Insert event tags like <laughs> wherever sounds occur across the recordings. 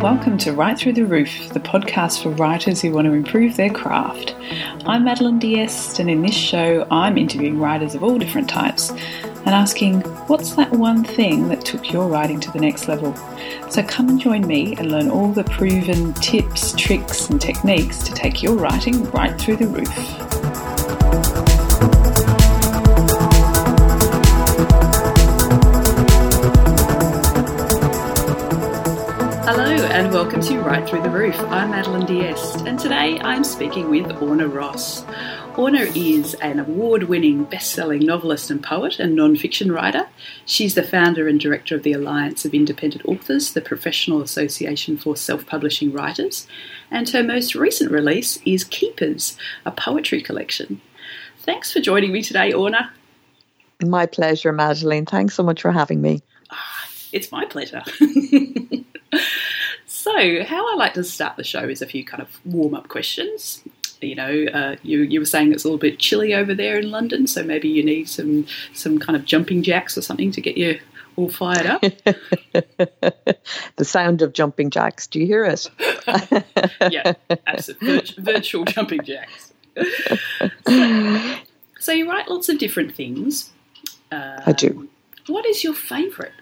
Welcome to Write Through the Roof, the podcast for writers who want to improve their craft. I'm Madeline Diest, and in this show, I'm interviewing writers of all different types and asking, what's that one thing that took your writing to the next level? So come and join me and learn all the proven tips, tricks, and techniques to take your writing right through the roof. And welcome to Write Through the Roof. I'm Madeline Diest, and today I'm speaking with Orna Ross. Orna is an award winning best selling novelist and poet and non fiction writer. She's the founder and director of the Alliance of Independent Authors, the professional association for self publishing writers, and her most recent release is Keepers, a poetry collection. Thanks for joining me today, Orna. My pleasure, Madeline. Thanks so much for having me. Ah, it's my pleasure. <laughs> So, how I like to start the show is a few kind of warm up questions. You know, uh, you, you were saying it's a little bit chilly over there in London, so maybe you need some some kind of jumping jacks or something to get you all fired up. <laughs> the sound of jumping jacks. Do you hear it? <laughs> yeah, absolutely. virtual jumping jacks. So, so, you write lots of different things. Um, I do. What is your favourite?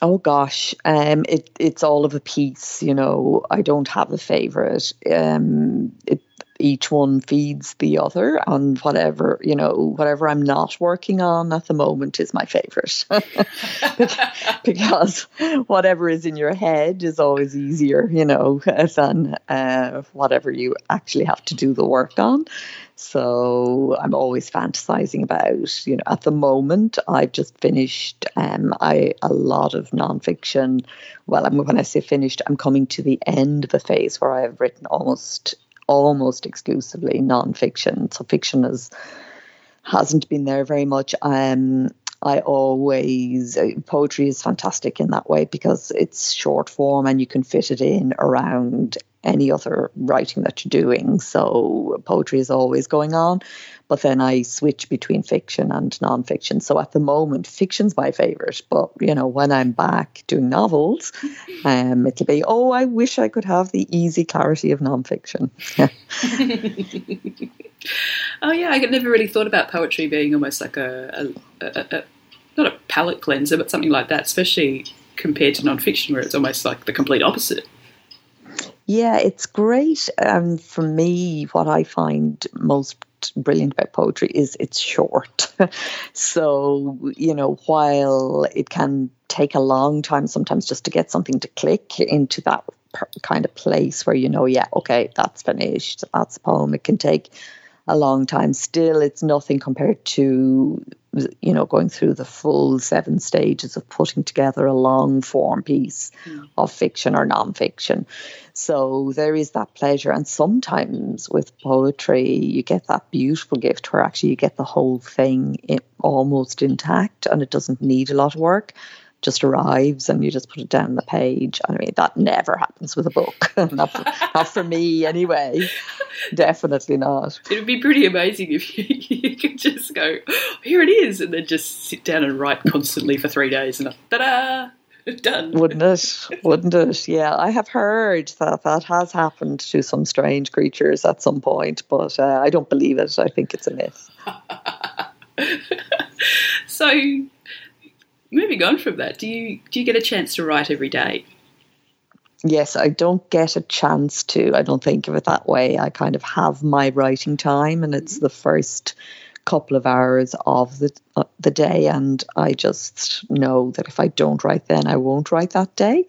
Oh gosh, um, it it's all of a piece. You know, I don't have a favorite. Um, it each one feeds the other, and whatever you know, whatever I'm not working on at the moment is my favorite, <laughs> because whatever is in your head is always easier, you know, than uh, whatever you actually have to do the work on. So I'm always fantasizing about, you know, at the moment I've just finished um, I a lot of nonfiction. Well, I'm, when I say finished, I'm coming to the end of a phase where I've written almost almost exclusively nonfiction. So fiction has hasn't been there very much. Um, I always uh, poetry is fantastic in that way because it's short form and you can fit it in around any other writing that you're doing. So poetry is always going on. But then I switch between fiction and nonfiction. So at the moment, fiction's my favorite. But you know, when I'm back doing novels, <laughs> um, it'll be oh, I wish I could have the easy clarity of nonfiction. <laughs> oh yeah, I had never really thought about poetry being almost like a, a, a, a not a palate cleanser, but something like that, especially compared to nonfiction, where it's almost like the complete opposite. Yeah, it's great. Um, for me, what I find most brilliant about poetry is it's short. <laughs> so, you know, while it can take a long time sometimes just to get something to click into that kind of place where you know, yeah, okay, that's finished, that's a poem, it can take a long time. Still, it's nothing compared to you know going through the full seven stages of putting together a long form piece mm. of fiction or non-fiction. So there is that pleasure. And sometimes with poetry you get that beautiful gift where actually you get the whole thing almost intact and it doesn't need a lot of work just arrives and you just put it down the page. I mean, that never happens with a book. <laughs> not, for, not for me, anyway. Definitely not. It would be pretty amazing if <laughs> you, you could just go, here it is, and then just sit down and write constantly for three days and ta da! <laughs> Done. Wouldn't it? Wouldn't it? Yeah, I have heard that that has happened to some strange creatures at some point, but uh, I don't believe it. I think it's a myth. so, moving on from that, do you do you get a chance to write every day? Yes, I don't get a chance to. I don't think of it that way. I kind of have my writing time, and it's the first couple of hours of the uh, the day, and I just know that if I don't write then, I won't write that day,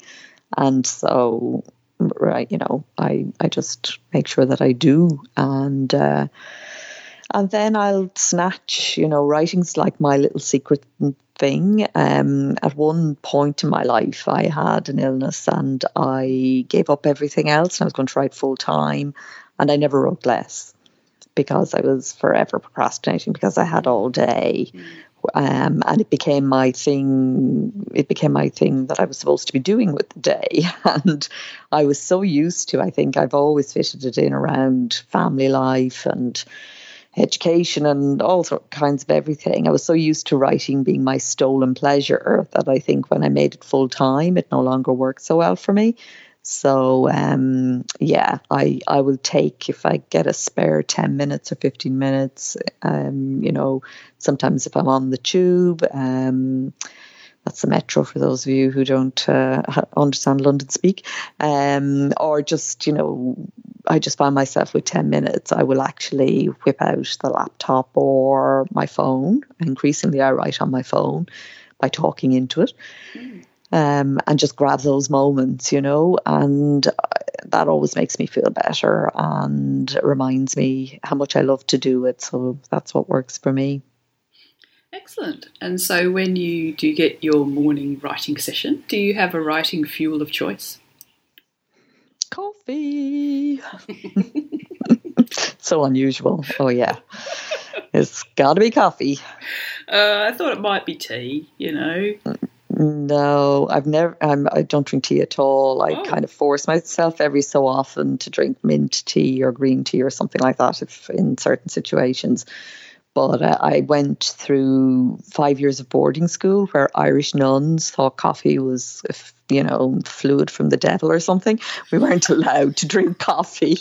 and so right, you know, I I just make sure that I do, and. Uh, and then I'll snatch, you know, writing's like my little secret thing. Um, at one point in my life, I had an illness and I gave up everything else and I was going to write full time. And I never wrote less because I was forever procrastinating because I had all day. Um, and it became my thing. It became my thing that I was supposed to be doing with the day, <laughs> and I was so used to. I think I've always fitted it in around family life and education and all sorts kinds of everything. I was so used to writing being my stolen pleasure that I think when I made it full time, it no longer worked so well for me. So um, yeah, I I will take if I get a spare ten minutes or fifteen minutes. Um, you know, sometimes if I'm on the tube. Um, that's the metro for those of you who don't uh, understand London speak. Um, or just, you know, I just find myself with 10 minutes, I will actually whip out the laptop or my phone. Increasingly, I write on my phone by talking into it. Mm. Um, and just grab those moments, you know, and uh, that always makes me feel better and reminds me how much I love to do it. So that's what works for me. Excellent. And so, when you do get your morning writing session, do you have a writing fuel of choice? Coffee. <laughs> so unusual. Oh, yeah. It's got to be coffee. Uh, I thought it might be tea, you know. No, I've never. I'm, I don't drink tea at all. I oh. kind of force myself every so often to drink mint tea or green tea or something like that, if in certain situations. But uh, I went through five years of boarding school where Irish nuns thought coffee was, you know, fluid from the devil or something. We weren't <laughs> allowed to drink coffee.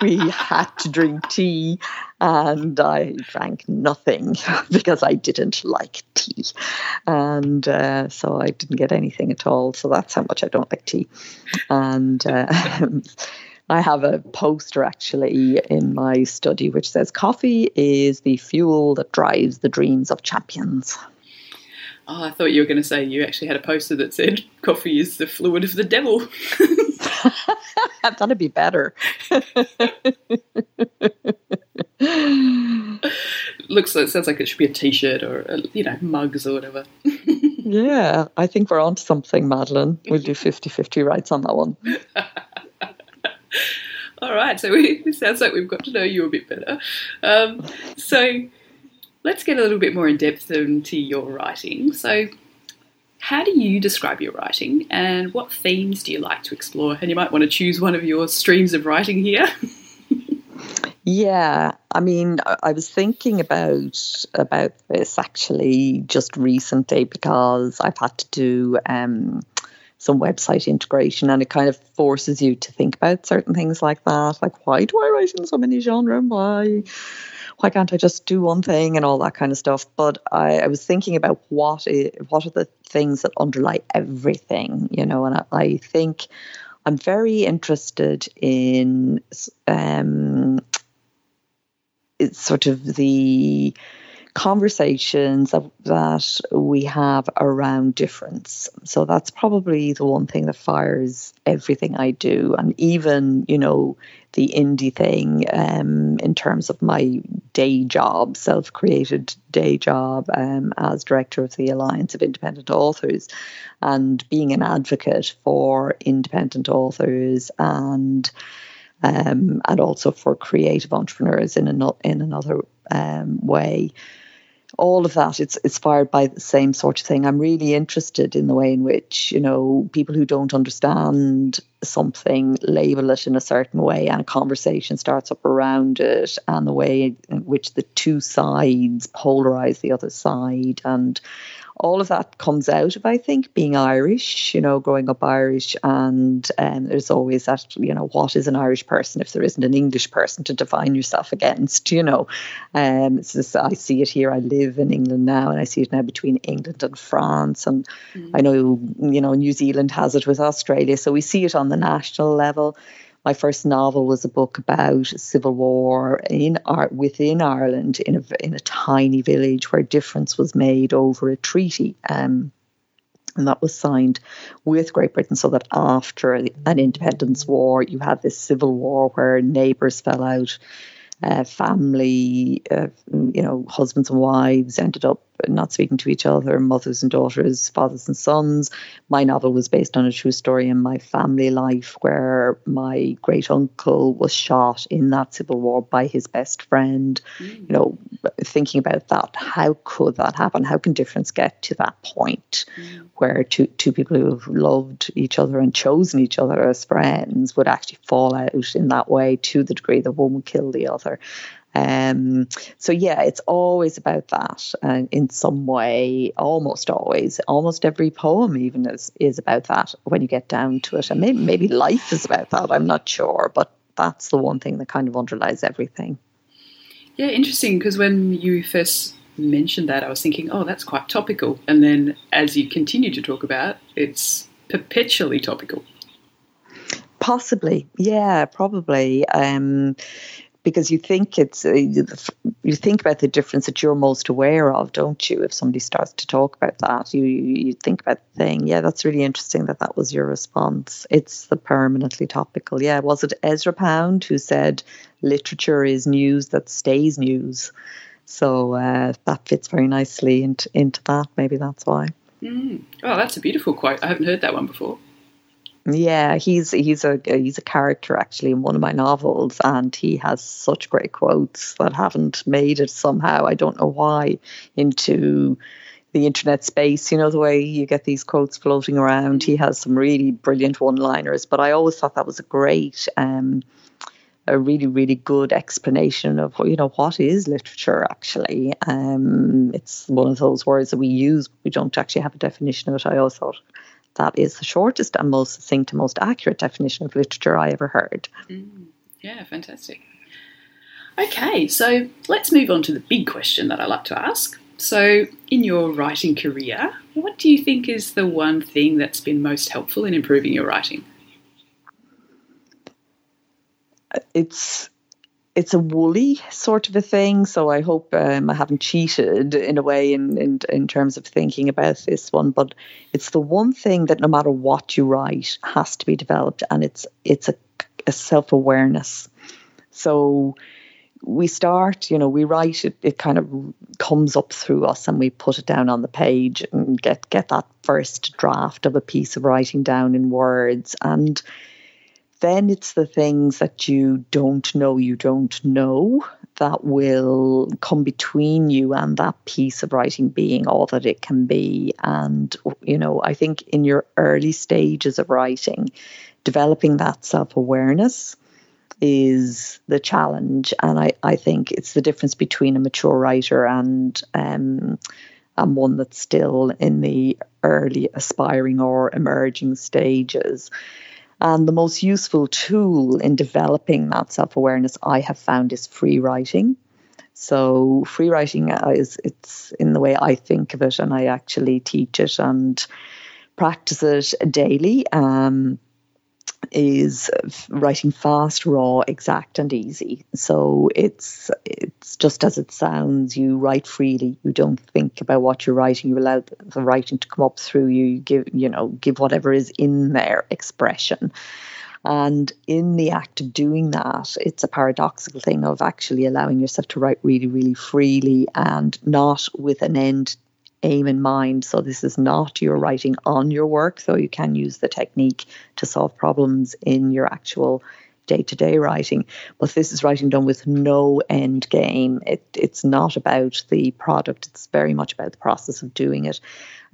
We had to drink tea. And I drank nothing <laughs> because I didn't like tea. And uh, so I didn't get anything at all. So that's how much I don't like tea. And. Uh, <laughs> I have a poster actually in my study which says coffee is the fuel that drives the dreams of champions. Oh, I thought you were going to say you actually had a poster that said coffee is the fluid of the devil. <laughs> That'd be better. <laughs> Looks like sounds like it should be a T-shirt or a, you know mugs or whatever. <laughs> yeah, I think we're on to something, Madeline. We'll do 50-50 rights on that one. All right, so we, <laughs> it sounds like we've got to know you a bit better. Um, so let's get a little bit more in depth into your writing. So, how do you describe your writing, and what themes do you like to explore? And you might want to choose one of your streams of writing here. <laughs> yeah, I mean, I was thinking about about this actually just recently because I've had to do. Um, some website integration and it kind of forces you to think about certain things like that. Like why do i write in so many genres? Why why can't i just do one thing and all that kind of stuff? But i, I was thinking about what is, what are the things that underlie everything you know? And i, I think i'm very interested in um, it's sort of the conversations that, we have around difference. So that's probably the one thing that fires everything I do. And even, you know, the indie thing um, in terms of my day job, self created day job um, as director of the Alliance of Independent Authors, and being an advocate for independent authors and um, and also for creative entrepreneurs in, an, in another um, way all of that it's inspired by the same sort of thing. I'm really interested in the way in which you know people who don't understand something label it in a certain way and a conversation starts up around it and the way in which the two sides polarize the other side and all of that comes out of, I think, being Irish, you know, growing up Irish. And um, there's always that, you know, what is an Irish person if there isn't an English person to define yourself against, you know? Um, just, I see it here. I live in England now, and I see it now between England and France. And mm. I know, you know, New Zealand has it with Australia. So we see it on the national level my first novel was a book about civil war in art within Ireland in a in a tiny village where difference was made over a treaty. Um, and that was signed with Great Britain so that after an independence war, you had this civil war where neighbours fell out, uh, family, uh, you know, husbands and wives ended up not speaking to each other, mothers and daughters, fathers and sons. My novel was based on a true story in my family life where my great uncle was shot in that civil war by his best friend. Mm. You know, thinking about that, how could that happen? How can difference get to that point mm. where two two people who have loved each other and chosen each other as friends would actually fall out in that way to the degree that one would kill the other? Um, so yeah, it's always about that uh, in some way. Almost always, almost every poem even is is about that when you get down to it, and maybe maybe life is about that. I'm not sure, but that's the one thing that kind of underlies everything. Yeah, interesting. Because when you first mentioned that, I was thinking, oh, that's quite topical, and then as you continue to talk about, it's perpetually topical. Possibly, yeah, probably. Um, because you think it's uh, you think about the difference that you're most aware of, don't you? If somebody starts to talk about that, you you think about the thing. Yeah, that's really interesting that that was your response. It's the permanently topical. Yeah, was it Ezra Pound who said literature is news that stays news? So uh, that fits very nicely into into that. Maybe that's why. Mm. Oh, that's a beautiful quote. I haven't heard that one before. Yeah, he's he's a he's a character actually in one of my novels, and he has such great quotes that haven't made it somehow. I don't know why into the internet space. You know the way you get these quotes floating around. He has some really brilliant one-liners, but I always thought that was a great. Um, a really, really good explanation of you know what is literature actually. Um, it's one of those words that we use, we don't actually have a definition of it. I always thought that is the shortest and most succinct and most accurate definition of literature I ever heard. Mm, yeah, fantastic. Okay, so let's move on to the big question that I like to ask. So, in your writing career, what do you think is the one thing that's been most helpful in improving your writing? It's it's a woolly sort of a thing. So I hope um, I haven't cheated in a way in, in in terms of thinking about this one. But it's the one thing that no matter what you write has to be developed, and it's it's a, a self awareness. So we start, you know, we write it. It kind of comes up through us, and we put it down on the page and get get that first draft of a piece of writing down in words and then it's the things that you don't know you don't know that will come between you and that piece of writing being all that it can be. And, you know, I think in your early stages of writing, developing that self awareness is the challenge. And I, I think it's the difference between a mature writer and, um, and one that's still in the early aspiring or emerging stages. And the most useful tool in developing that self awareness I have found is free writing. So free writing is it's in the way I think of it, and I actually teach it and practice it daily. Um, is writing fast, raw, exact, and easy. So it's it's just as it sounds. You write freely. You don't think about what you're writing. You allow the writing to come up through you. You give you know give whatever is in there expression. And in the act of doing that, it's a paradoxical thing of actually allowing yourself to write really, really freely and not with an end aim in mind. So this is not your writing on your work, though you can use the technique to solve problems in your actual day-to-day writing. But this is writing done with no end game. It, it's not about the product. It's very much about the process of doing it.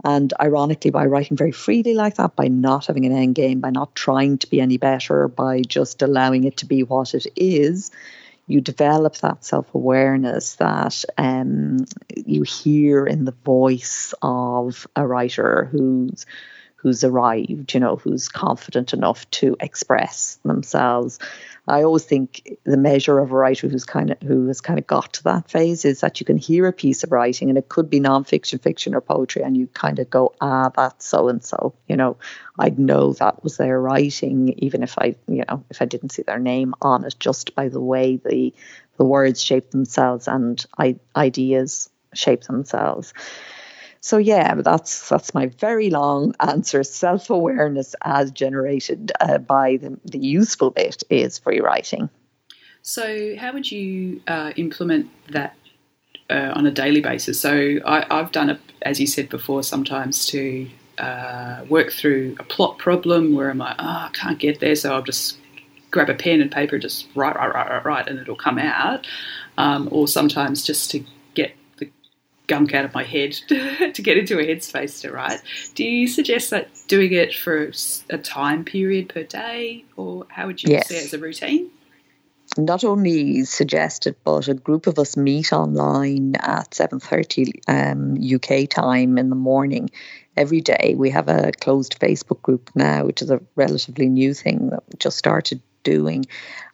And ironically, by writing very freely like that, by not having an end game, by not trying to be any better, by just allowing it to be what it is, you develop that self awareness that um, you hear in the voice of a writer who's who's arrived, you know, who's confident enough to express themselves. I always think the measure of a writer who's kind of who has kind of got to that phase is that you can hear a piece of writing and it could be nonfiction, fiction, or poetry, and you kind of go, ah, that's so and so. You know, I'd know that was their writing, even if I, you know, if I didn't see their name on it, just by the way the the words shape themselves and I, ideas shape themselves. So yeah, that's that's my very long answer. Self awareness, as generated uh, by the the useful bit, is free writing. So how would you uh, implement that uh, on a daily basis? So I, have done it, as you said before, sometimes to uh, work through a plot problem where I'm like, oh, I can't get there, so I'll just grab a pen and paper, just write, write, write, write, write, and it'll come out. Um, or sometimes just to gunk out of my head <laughs> to get into a headspace to write. Do you suggest that doing it for a time period per day, or how would you yes. say as a routine? not only suggested, but a group of us meet online at 7.30 um, UK time in the morning every day. We have a closed Facebook group now, which is a relatively new thing that we just started doing,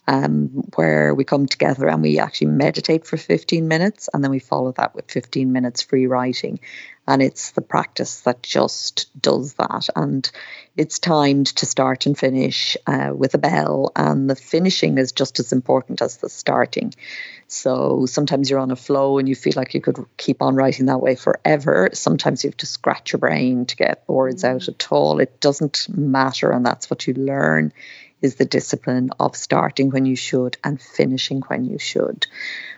um, where we come together and we actually meditate for 15 minutes and then we follow that with 15 minutes free writing. And it's the practice that just does that. And it's timed to start and finish uh, with a bell, and the finishing is just as important as the starting. So sometimes you're on a flow and you feel like you could keep on writing that way forever. Sometimes you have to scratch your brain to get words out mm. at all. It doesn't matter, and that's what you learn is the discipline of starting when you should and finishing when you should.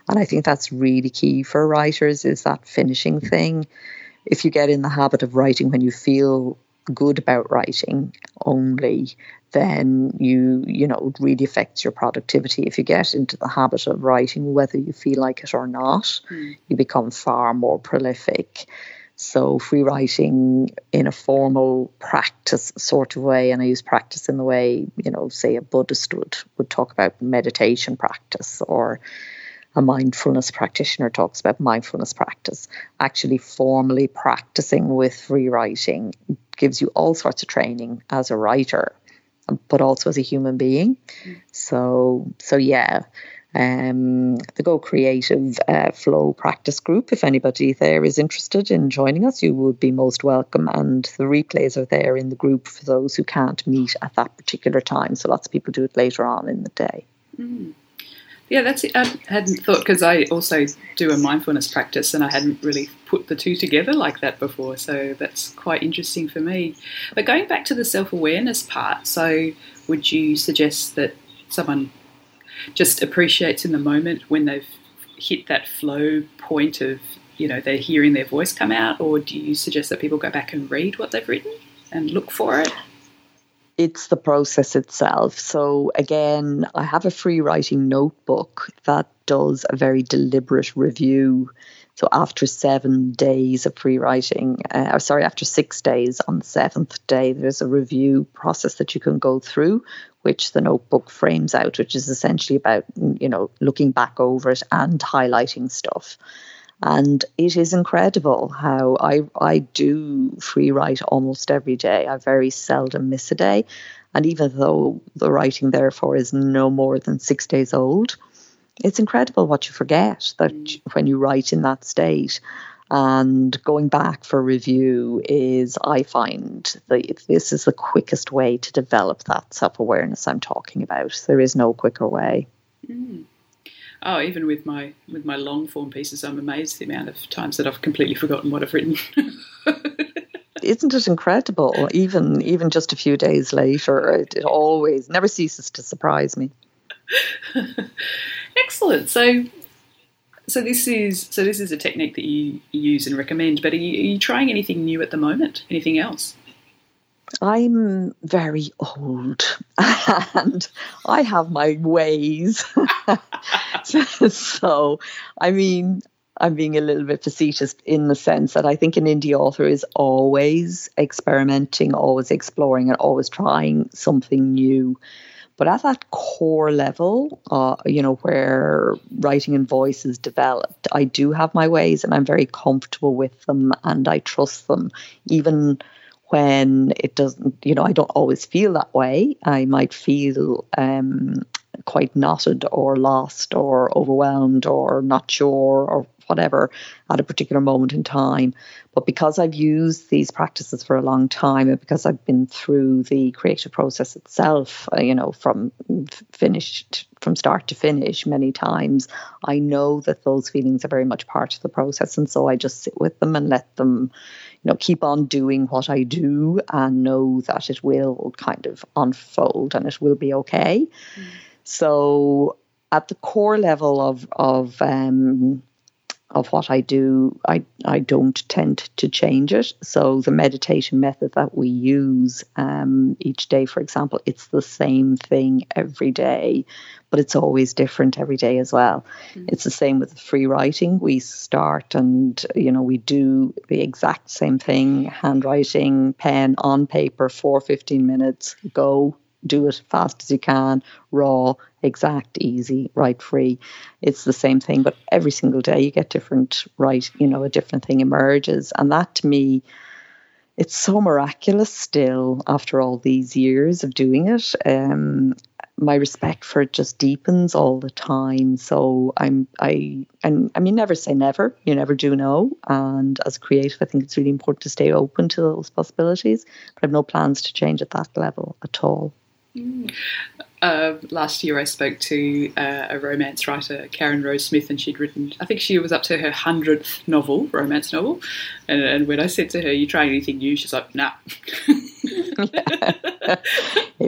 And I think that's really key for writers is that finishing thing. If you get in the habit of writing when you feel good about writing only, then you you know it really affects your productivity. If you get into the habit of writing, whether you feel like it or not, mm. you become far more prolific. So free writing in a formal practice sort of way, and I use practice in the way, you know, say a Buddhist would would talk about meditation practice or a mindfulness practitioner talks about mindfulness practice. Actually formally practicing with free writing gives you all sorts of training as a writer, but also as a human being. Mm. So so yeah um, the Go Creative uh, Flow practice group. If anybody there is interested in joining us, you would be most welcome. And the replays are there in the group for those who can't meet at that particular time. So lots of people do it later on in the day. Mm. Yeah, that's it. I hadn't thought because I also do a mindfulness practice and I hadn't really put the two together like that before. So that's quite interesting for me. But going back to the self awareness part, so would you suggest that someone just appreciates in the moment when they've hit that flow point of you know they're hearing their voice come out or do you suggest that people go back and read what they've written and look for it? It's the process itself. So again i have a free writing notebook that does a very deliberate review. So after seven days of free writing, uh, sorry, after six days, on the seventh day, there's a review process that you can go through, which the notebook frames out, which is essentially about you know looking back over it and highlighting stuff. And it is incredible how I I do free write almost every day. I very seldom miss a day. And even though the writing therefore is no more than six days old, it's incredible what you forget that mm. when you write in that state and going back for review is i find that this is the quickest way to develop that self-awareness i'm talking about. There is no quicker way. Mm. oh even with my with my long form pieces i'm amazed the amount of times that i've completely forgotten what i've written. <laughs> Isn't it incredible? Even even just a few days later it, it always never ceases to surprise me. <laughs> Excellent. So, so this is so this is a technique that you use and recommend. But are you, are you trying anything new at the moment? Anything else? I'm very old <laughs> and I have my ways. <laughs> so, I mean, I'm being a little bit facetious in the sense that I think an indie author is always experimenting, always exploring, and always trying something new. But at that core level, uh, you know, where writing and voice is developed, I do have my ways and I'm very comfortable with them and I trust them, even when it doesn't, you know, I don't always feel that way. I might feel um, quite knotted or lost or overwhelmed or not sure or whatever at a particular moment in time. But because I've used these practices for a long time and because I've been through the creative process itself, uh, you know, from finished from start to finish many times, I know that those feelings are very much part of the process. And so I just sit with them and let them, you know, keep on doing what I do and know that it will kind of unfold and it will be okay. Mm. So at the core level of of um, of what I do, I, I don't tend to change it. So the meditation method that we use um, each day, for example, it's the same thing every day, but it's always different every day as well. Mm-hmm. It's the same with free writing. We start and, you know, we do the exact same thing, handwriting, pen on paper for 15 minutes, go, do it fast as you can, raw, exact, easy, write free. It's the same thing, but every single day you get different, right? You know, a different thing emerges. And that to me, it's so miraculous still after all these years of doing it. Um, my respect for it just deepens all the time. So I'm I and I mean never say never. You never do know. And as a creative, I think it's really important to stay open to those possibilities. But I have no plans to change at that level at all. Mm. Uh, last year, I spoke to uh, a romance writer, Karen Rose Smith, and she'd written, I think she was up to her hundredth novel, romance novel. And, and, when I said to her, "You trying anything new?" She's like, "Nah." <laughs> if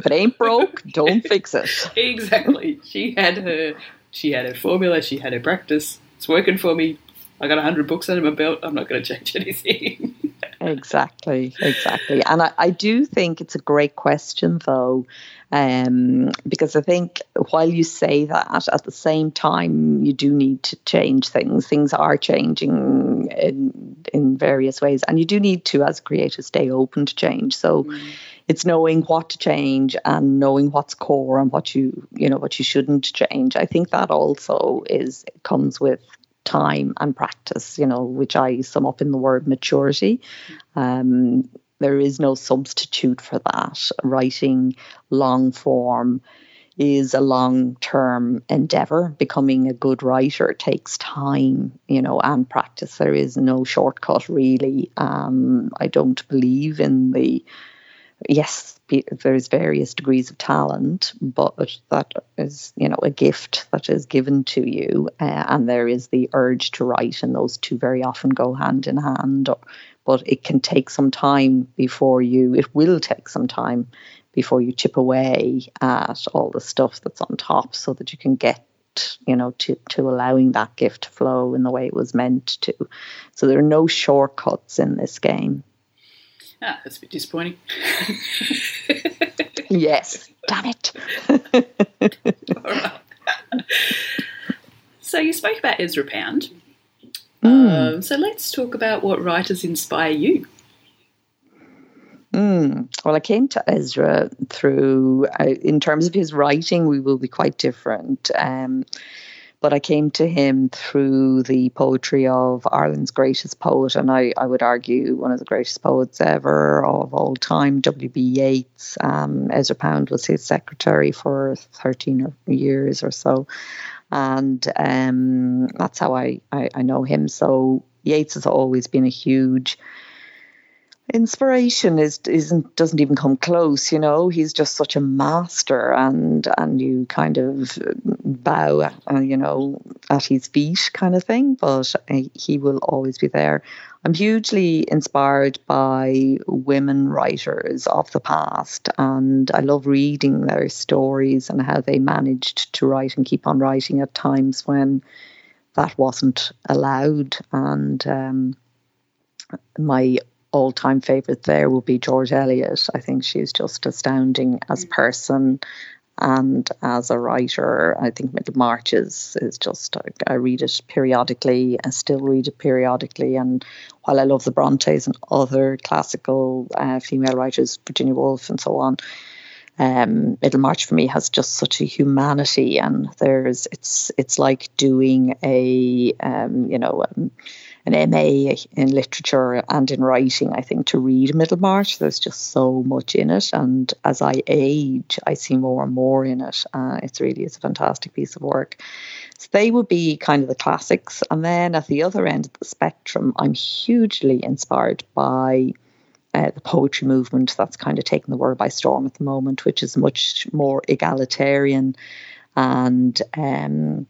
it ain't broke, don't fix it. <laughs> exactly. She had her, she had her formula. She had her practice. It's working for me. I got hundred books under my belt. I'm not going to change <laughs> anything. exactly, exactly. And I, I do think it's a great question, though, um, because I think while you say that, at the same time, you do need to change things. Things are changing in, in various ways, and you do need to, as creators, stay open to change. So. Mm. It's knowing what to change and knowing what's core and what you you know what you shouldn't change. I think that also is comes with time and practice, you know, which I sum up in the word maturity. Um, there is no substitute for that. Writing long form is a long term endeavor. Becoming a good writer takes time, you know, and practice. There is no shortcut, really. Um, I don't believe in the yes, there's various degrees of talent, but that is, you know, a gift that is given to you, uh, and there is the urge to write, and those two very often go hand in hand. But it can take some time before you. It will take some time before you chip away at all the stuff that's on top, so that you can get you know to to allowing that gift to flow in the way it was meant to so there are no shortcuts in this game Ah, that's a bit disappointing. <laughs> <laughs> yes, damn it. <laughs> So you spoke about Ezra Pound. Mm. Um, so let's talk about what writers inspire you. Mm. Well, I came to Ezra through, uh, in terms of his writing, we will be quite different. Um, but I came to him through the poetry of Ireland's greatest poet, and I, I would argue one of the greatest poets ever of all time, W.B. Yeats. Um, Ezra Pound was his secretary for 13 years or so. And um, that's how I, I, I know him. So Yeats has always been a huge inspiration is isn't doesn't even come close you know? He's just such a master and and you kind of bow uh, you know at his feet kind of thing but uh, he will always be there. I'm hugely inspired by women writers of the past and i love reading their stories and how they managed to write and keep on writing at times when that wasn't allowed. And um, my all time favourite there will be George Eliot. I think she's just astounding as a person and as a writer. I think Middlemarch is, is just, I read it periodically, I still read it periodically. And while I love the Brontes and other classical uh, female writers, Virginia Woolf and so on, um, Middlemarch for me has just such a humanity, and there's it's it's like doing a um, you know um, an MA in literature and in writing, I think, to read Middlemarch. There's just so much in it. And as I age, I see more and more in it. Uh, it's really it's a fantastic piece of work. So they would be kind of the classics. And then at the other end of the spectrum, I'm hugely inspired by uh, the poetry movement that's kind of taken the world by storm at the moment, which is much more egalitarian and um,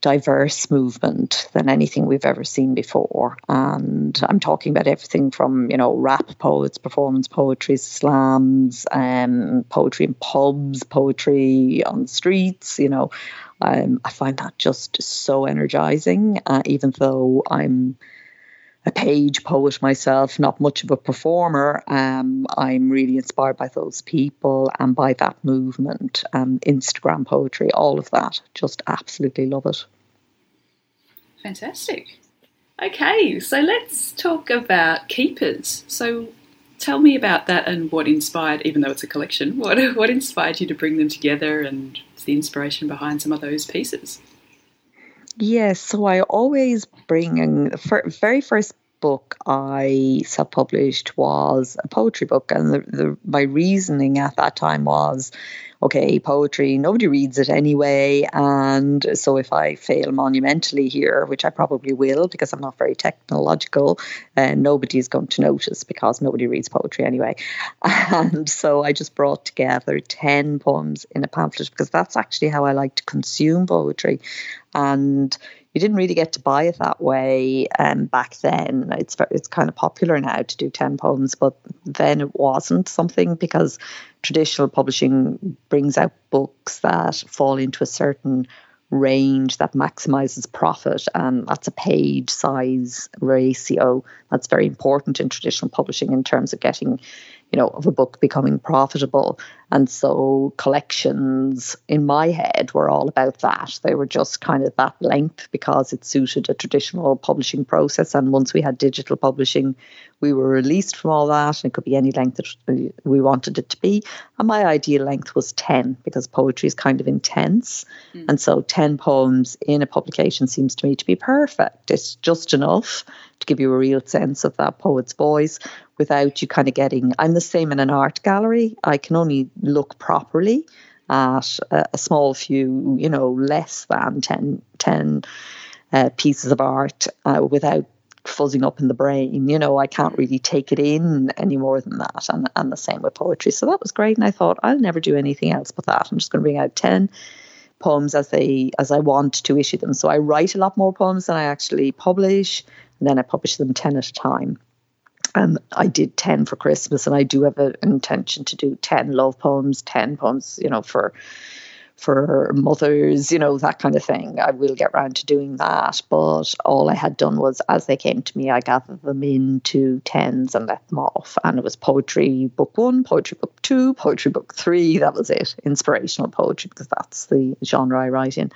diverse movement than anything we've ever seen before. And I'm talking about everything from, you know, rap poets, performance poetry, slams, um, poetry in pubs, poetry on the streets, you know. Um, I find that just so energizing, uh, even though I'm a page poet myself, not much of a performer. Um, I'm really inspired by those people and by that movement, um, Instagram poetry, all of that. Just absolutely love it. Fantastic. Okay, so let's talk about keepers. So, tell me about that and what inspired, even though it's a collection, <laughs> what, what inspired you to bring them together and the inspiration behind some of those pieces? Yes, so I always bring in the very first book I self published was a poetry book, and the, the, my reasoning at that time was okay, poetry, nobody reads it anyway. And so if I fail monumentally here, which I probably will because I'm not very technological, uh, nobody's going to notice because nobody reads poetry anyway. <laughs> And so I just brought together 10 poems in a pamphlet because that's actually how I like to consume poetry. And you didn't really get to buy it that way um, back then. It's it's kind of popular now to do ten poems, but then it wasn't something because traditional publishing brings out books that fall into a certain range that maximizes profit and that's a page size ratio that's very important in traditional publishing in terms of getting you know, of a book becoming profitable. And so collections in my head were all about that. They were just kind of that length because it suited a traditional publishing process. And once we had digital publishing, we were released from all that. And it could be any length that we wanted it to be. And my ideal length was 10 because poetry is kind of intense. Mm. And so 10 poems in a publication seems to me to be perfect. It's just enough to give you a real sense of that poet's voice without you kind of getting. I'm the same in an art gallery. I can only look properly at a, a small few, you know, less than 10, 10 uh, pieces of art uh, without fuzzing up in the brain. You know, I can't really take it in any more than that. And, and the same with poetry. So that was great. And I thought, I'll never do anything else but that. I'm just going to bring out 10 poems as they as I want to issue them. So I write a lot more poems than I actually publish, and then I publish them 10 at a time. And I did 10 for Christmas, and I do have an intention to do 10 love poems, 10 poems, you know, for for mothers, you know, that kind of thing. I will get round to doing that. But all I had done was, as they came to me, I gathered them into tens and let them off. And it was poetry book one, poetry book two, poetry book three. That was it. Inspirational poetry, because that's the genre I write in.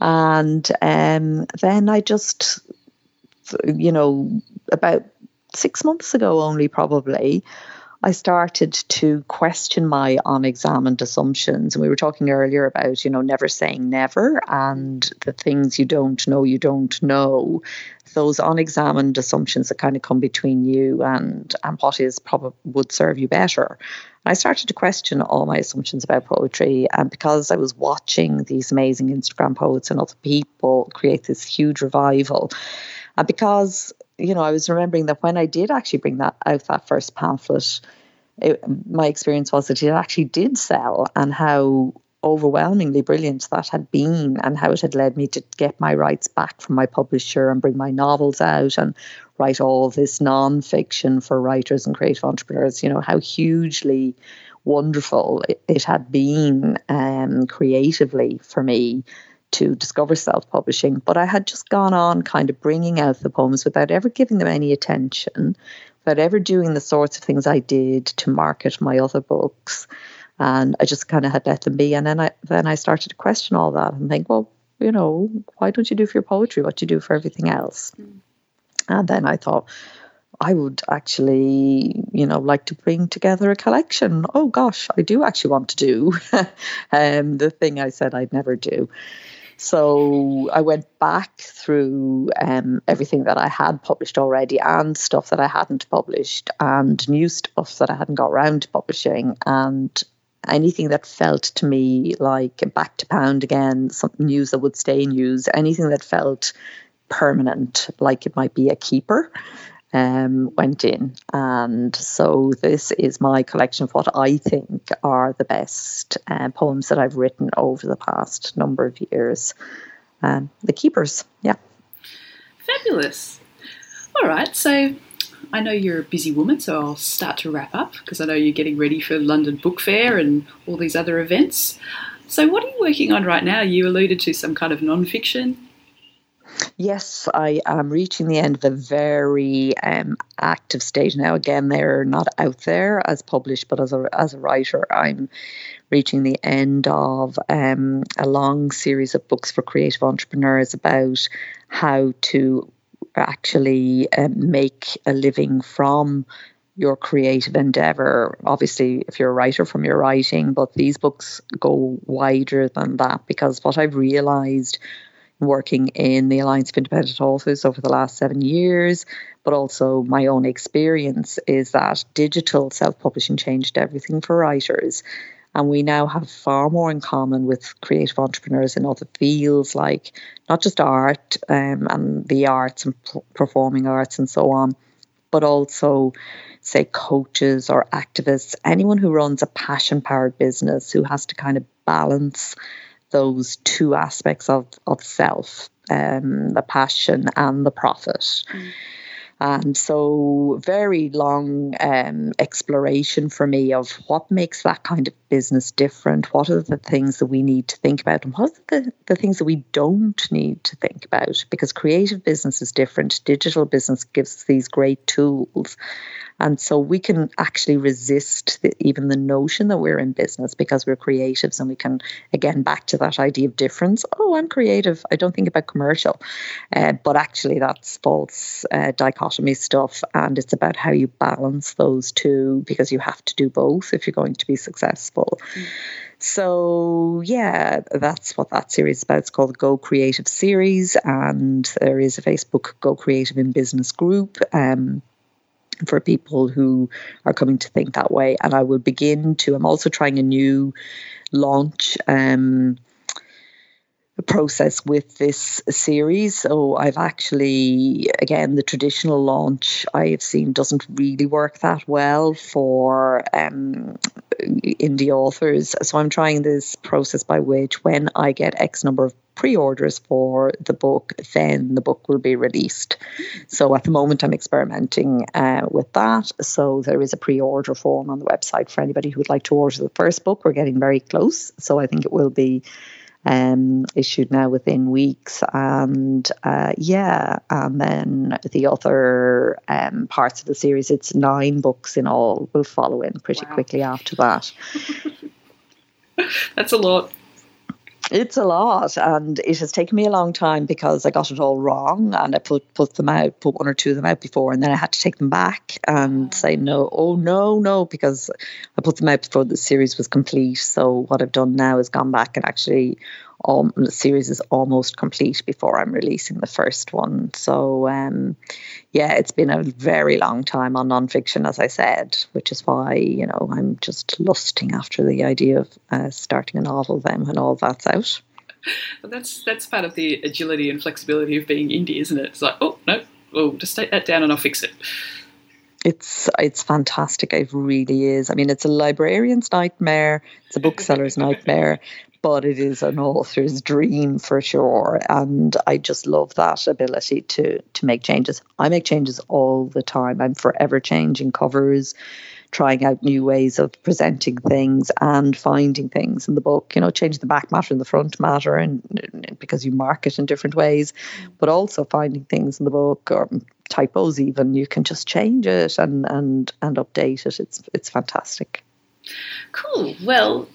And um, then I just, you know, about six months ago only probably, I started to question my unexamined assumptions. And we were talking earlier about, you know, never saying never and the things you don't know, you don't know. Those unexamined assumptions that kind of come between you and, and what is probably would serve you better. And I started to question all my assumptions about poetry. And because I was watching these amazing Instagram poets and other people create this huge revival, and because you know, I was remembering that when I did actually bring that out that first pamphlet, it, my experience was that it actually did sell, and how overwhelmingly brilliant that had been, and how it had led me to get my rights back from my publisher and bring my novels out and write all this non-fiction for writers and creative entrepreneurs. You know how hugely wonderful it, it had been um, creatively for me to discover self publishing, but I had just gone on kind of bringing out the poems without ever giving them any attention, without ever doing the sorts of things I did to market my other books. And I just kind of had let them be. And then I then I started to question all that and think, well, you know, why don't you do for your poetry what you do for everything else? Mm. And then I thought, I would actually, you know, like to bring together a collection. Oh gosh, I do actually want to do <laughs> um, the thing I said I'd never do. So I went back through um, everything that I had published already and stuff that I hadn't published and new stuff that I hadn't got around to publishing and anything that felt to me like back to pound again, some news that would stay news, anything that felt permanent, like it might be a keeper um, went in. And so this is my collection of what I think are the best uh, poems that I've written over the past number of years. Um, the Keepers, yeah. Fabulous. All right, so I know you're a busy woman, so I'll start to wrap up because I know you're getting ready for London Book Fair and all these other events. So, what are you working on right now? You alluded to some kind of non-fiction Yes, I am reaching the end of a very um, active stage now. Again, they're not out there as published, but as a as a writer, I'm reaching the end of um, a long series of books for creative entrepreneurs about how to actually um, make a living from your creative endeavor. Obviously, if you're a writer from your writing, but these books go wider than that because what I've realized working in the Alliance of Independent Authors over the last seven years, but also my own experience, is that digital self publishing changed everything for writers. And we now have far more in common with creative entrepreneurs in other fields, like not just art um, and the arts and performing arts and so on, but also, say, coaches or activists, anyone who runs a passion powered business who has to kind of balance those two aspects of, of self um, the passion and the profit. Mm. And so, very long um, exploration for me of what makes that kind of business different. What are the things that we need to think about, and what are the, the things that we don't need to think about? Because creative business is different. Digital business gives us these great tools. And so we can actually resist the, even the notion that we're in business because we're creatives and we can, again, back to that idea of difference. Oh, I'm creative. I don't think about commercial. Uh, but actually, that's false uh, dichotomy stuff. And it's about how you balance those two because you have to do both if you're going to be successful. Mm. So, yeah, that's what that series is about. It's called the Go Creative series, and there is a Facebook Go Creative in Business group. Um, for people who are coming to think that way. And I will begin to, I'm also trying a new launch um, process with this series. So I've actually, again, the traditional launch I have seen doesn't really work that well for um, indie authors. So I'm trying this process by which when I get X number of pre-orders for the book, then the book will be released. So at the moment, I'm experimenting uh, with that. So there is a pre-order form on the website for anybody who would like to order the first book. We're getting very close, so I think it will be um, issued now within weeks. And uh, yeah, and then the other um, parts of the series, it's nine books in all, will follow in pretty wow. quickly after that. <laughs> That's a lot. It's a lot, and it has taken me a long time because I got it all wrong, and I put put them out, put one or two of them out before, and then I had to take them back and say no, oh no, no, because I put them out before the series was complete. So what I've done now is gone back and actually all, the series is almost complete before I'm releasing the first one. So, um, yeah, it's been a very long time on nonfiction, as I said, which is why, you know, I'm just lusting after the idea of uh, starting a novel then when all that's out. But that's that's part of the agility and flexibility of being indie, isn't it? It's like, oh no, oh, just take that down and I'll fix it. It's it's fantastic. It really is. I mean, it's a librarian's nightmare. It's a bookseller's <laughs> nightmare but it is an author's dream for sure. And I just love that ability to to make changes. I make changes all the time. I'm forever changing covers, trying out new ways of presenting things and finding things in the book. You know, changing the back matter and the front matter, and, and because you mark it in different ways, but also finding things in the book or typos. Even you can just change it and and and update it. It's it's fantastic. Cool. Well,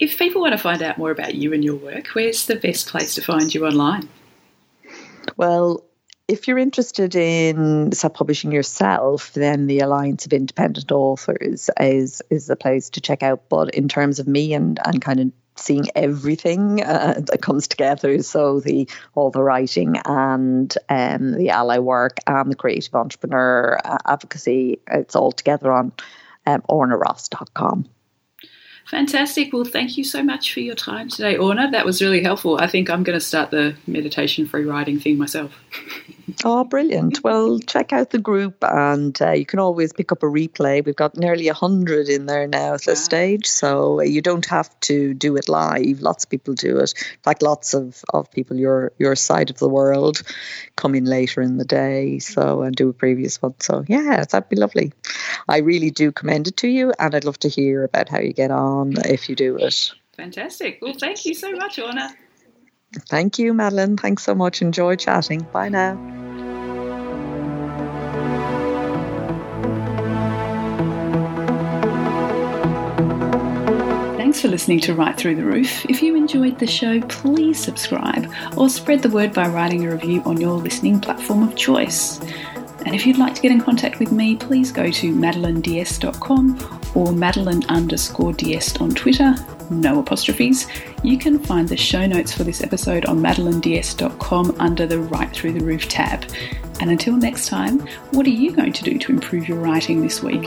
if people want to find out more about you and your work, where's the best place to find you online? Well, if you're interested in self publishing yourself, then the Alliance of Independent Authors is is the place to check out. But in terms of me and, and kind of seeing everything uh, <laughs> that comes together, so the all the writing and um, the ALLi work and the creative entrepreneur uh, advocacy, it's all together on um, ornaross.com. Fantastic. Well, thank you so much for your time today, Orna. That was really helpful. I think I'm going to start the meditation free writing thing myself. <laughs> Oh, brilliant. Well, check out the group and uh, you can always pick up a replay. We've got nearly 100 in there now at this stage, so you don't have to do it live. Lots of people do it. In fact, lots of, of people your your side of the world come in later in the day so and do a previous one. So, yeah, that'd be lovely. I really do commend it to you and I'd love to hear about how you get on if you do it. Fantastic. Well, thank you so much, Orna. Thank you, Madeline. Thanks so much. Enjoy chatting. Bye now. Thanks for listening to Write Through the Roof. If you enjoyed the show, please subscribe or spread the word by writing a review on your listening platform of choice. And if you'd like to get in contact with me, please go to madelineds.com or madeline underscore on Twitter, no apostrophes. You can find the show notes for this episode on madelineds.com under the Write Through the Roof tab. And until next time, what are you going to do to improve your writing this week?